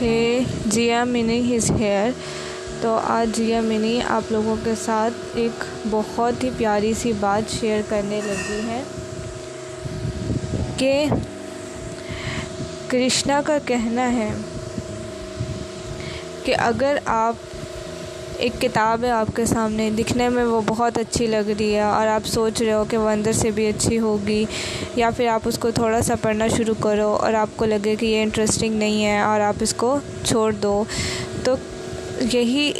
ہے جیا منی his hair. تو آج جیا منی آپ لوگوں کے ساتھ ایک بہت ہی پیاری سی بات شیئر کرنے لگی ہے کہ کرشنا کا کہنا ہے کہ اگر آپ ایک کتاب ہے آپ کے سامنے دکھنے میں، وہ بہت اچھی لگ رہی ہے اور آپ سوچ رہے ہو کہ وہ اندر سے بھی اچھی ہوگی یا پھر آپ اس کو تھوڑا سا پڑھنا شروع کرو اور آپ کو لگے کہ یہ انٹرسٹنگ نہیں ہے اور آپ اس کو چھوڑ دو۔ تو یہی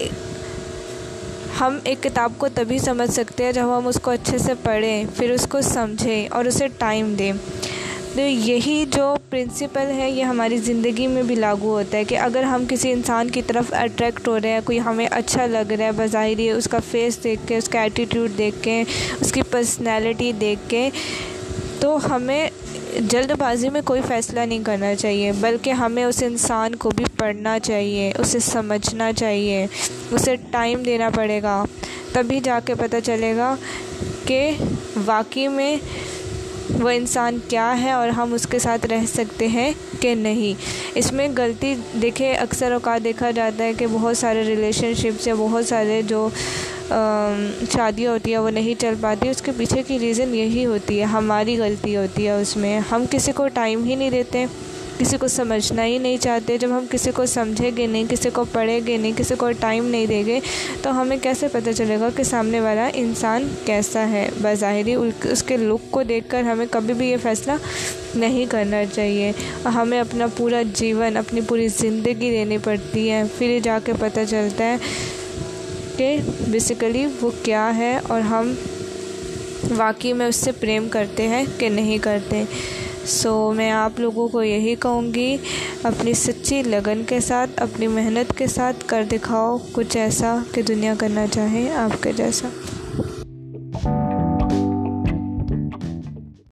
ہم ایک کتاب کو تبھی سمجھ سکتے ہیں جب ہم اس کو اچھے سے پڑھیں، پھر اس کو سمجھیں اور اسے ٹائم دیں۔ تو یہی جو پرنسپل ہے، یہ ہماری زندگی میں بھی لاگو ہوتا ہے کہ اگر ہم کسی انسان کی طرف اٹریکٹ ہو رہے ہیں، کوئی ہمیں اچھا لگ رہا ہے بظاہری اس کا فیس دیکھ کے، اس کا ایٹیٹیوڈ دیکھ کے، اس کی پرسنالٹی دیکھ کے، تو ہمیں جلد بازی میں کوئی فیصلہ نہیں کرنا چاہیے، بلکہ ہمیں اس انسان کو بھی پڑھنا چاہیے، اسے سمجھنا چاہیے، اسے ٹائم دینا پڑے گا، تبھی جا کے پتہ چلے گا کہ واقعی میں وہ انسان کیا ہے اور ہم اس کے ساتھ رہ سکتے ہیں کہ نہیں۔ اس میں غلطی دیکھے اکثر اوقات دیکھا جاتا ہے کہ بہت سارے ریلیشن شپس یا بہت سارے جو شادیاں ہوتی ہیں، وہ نہیں چل پاتی۔ اس کے پیچھے کی ریزن یہی ہوتی ہے، ہماری غلطی ہوتی ہے اس میں۔ ہم کسی کو ٹائم ہی نہیں دیتے۔ کسی کو سمجھنا ہی نہیں چاہتے۔ جب ہم کسی کو سمجھیں گے نہیں، کسی کو پڑھیں گے نہیں، کسی کو ٹائم نہیں دیں گے، تو ہمیں کیسے پتہ چلے گا کہ سامنے والا انسان کیسا ہے؟ بظاہری اس کے لک کو دیکھ کر ہمیں کبھی بھی یہ فیصلہ نہیں کرنا چاہیے۔ ہمیں اپنا پورا جیون، اپنی پوری زندگی دینی پڑتی ہے۔ پھر یہ جا کے پتہ چلتا ہے کہ بیسیکلی وہ کیا ہے اور ہم واقعی میں اس سے پریم کرتے ہیں کہ نہیں کرتے۔ سو میں آپ لوگوں کو یہی کہوں گی، اپنی سچی لگن کے ساتھ، اپنی محنت کے ساتھ کر دکھاؤ، کچھ ایسا کہ دنیا کرنا چاہے آپ کے جیسا۔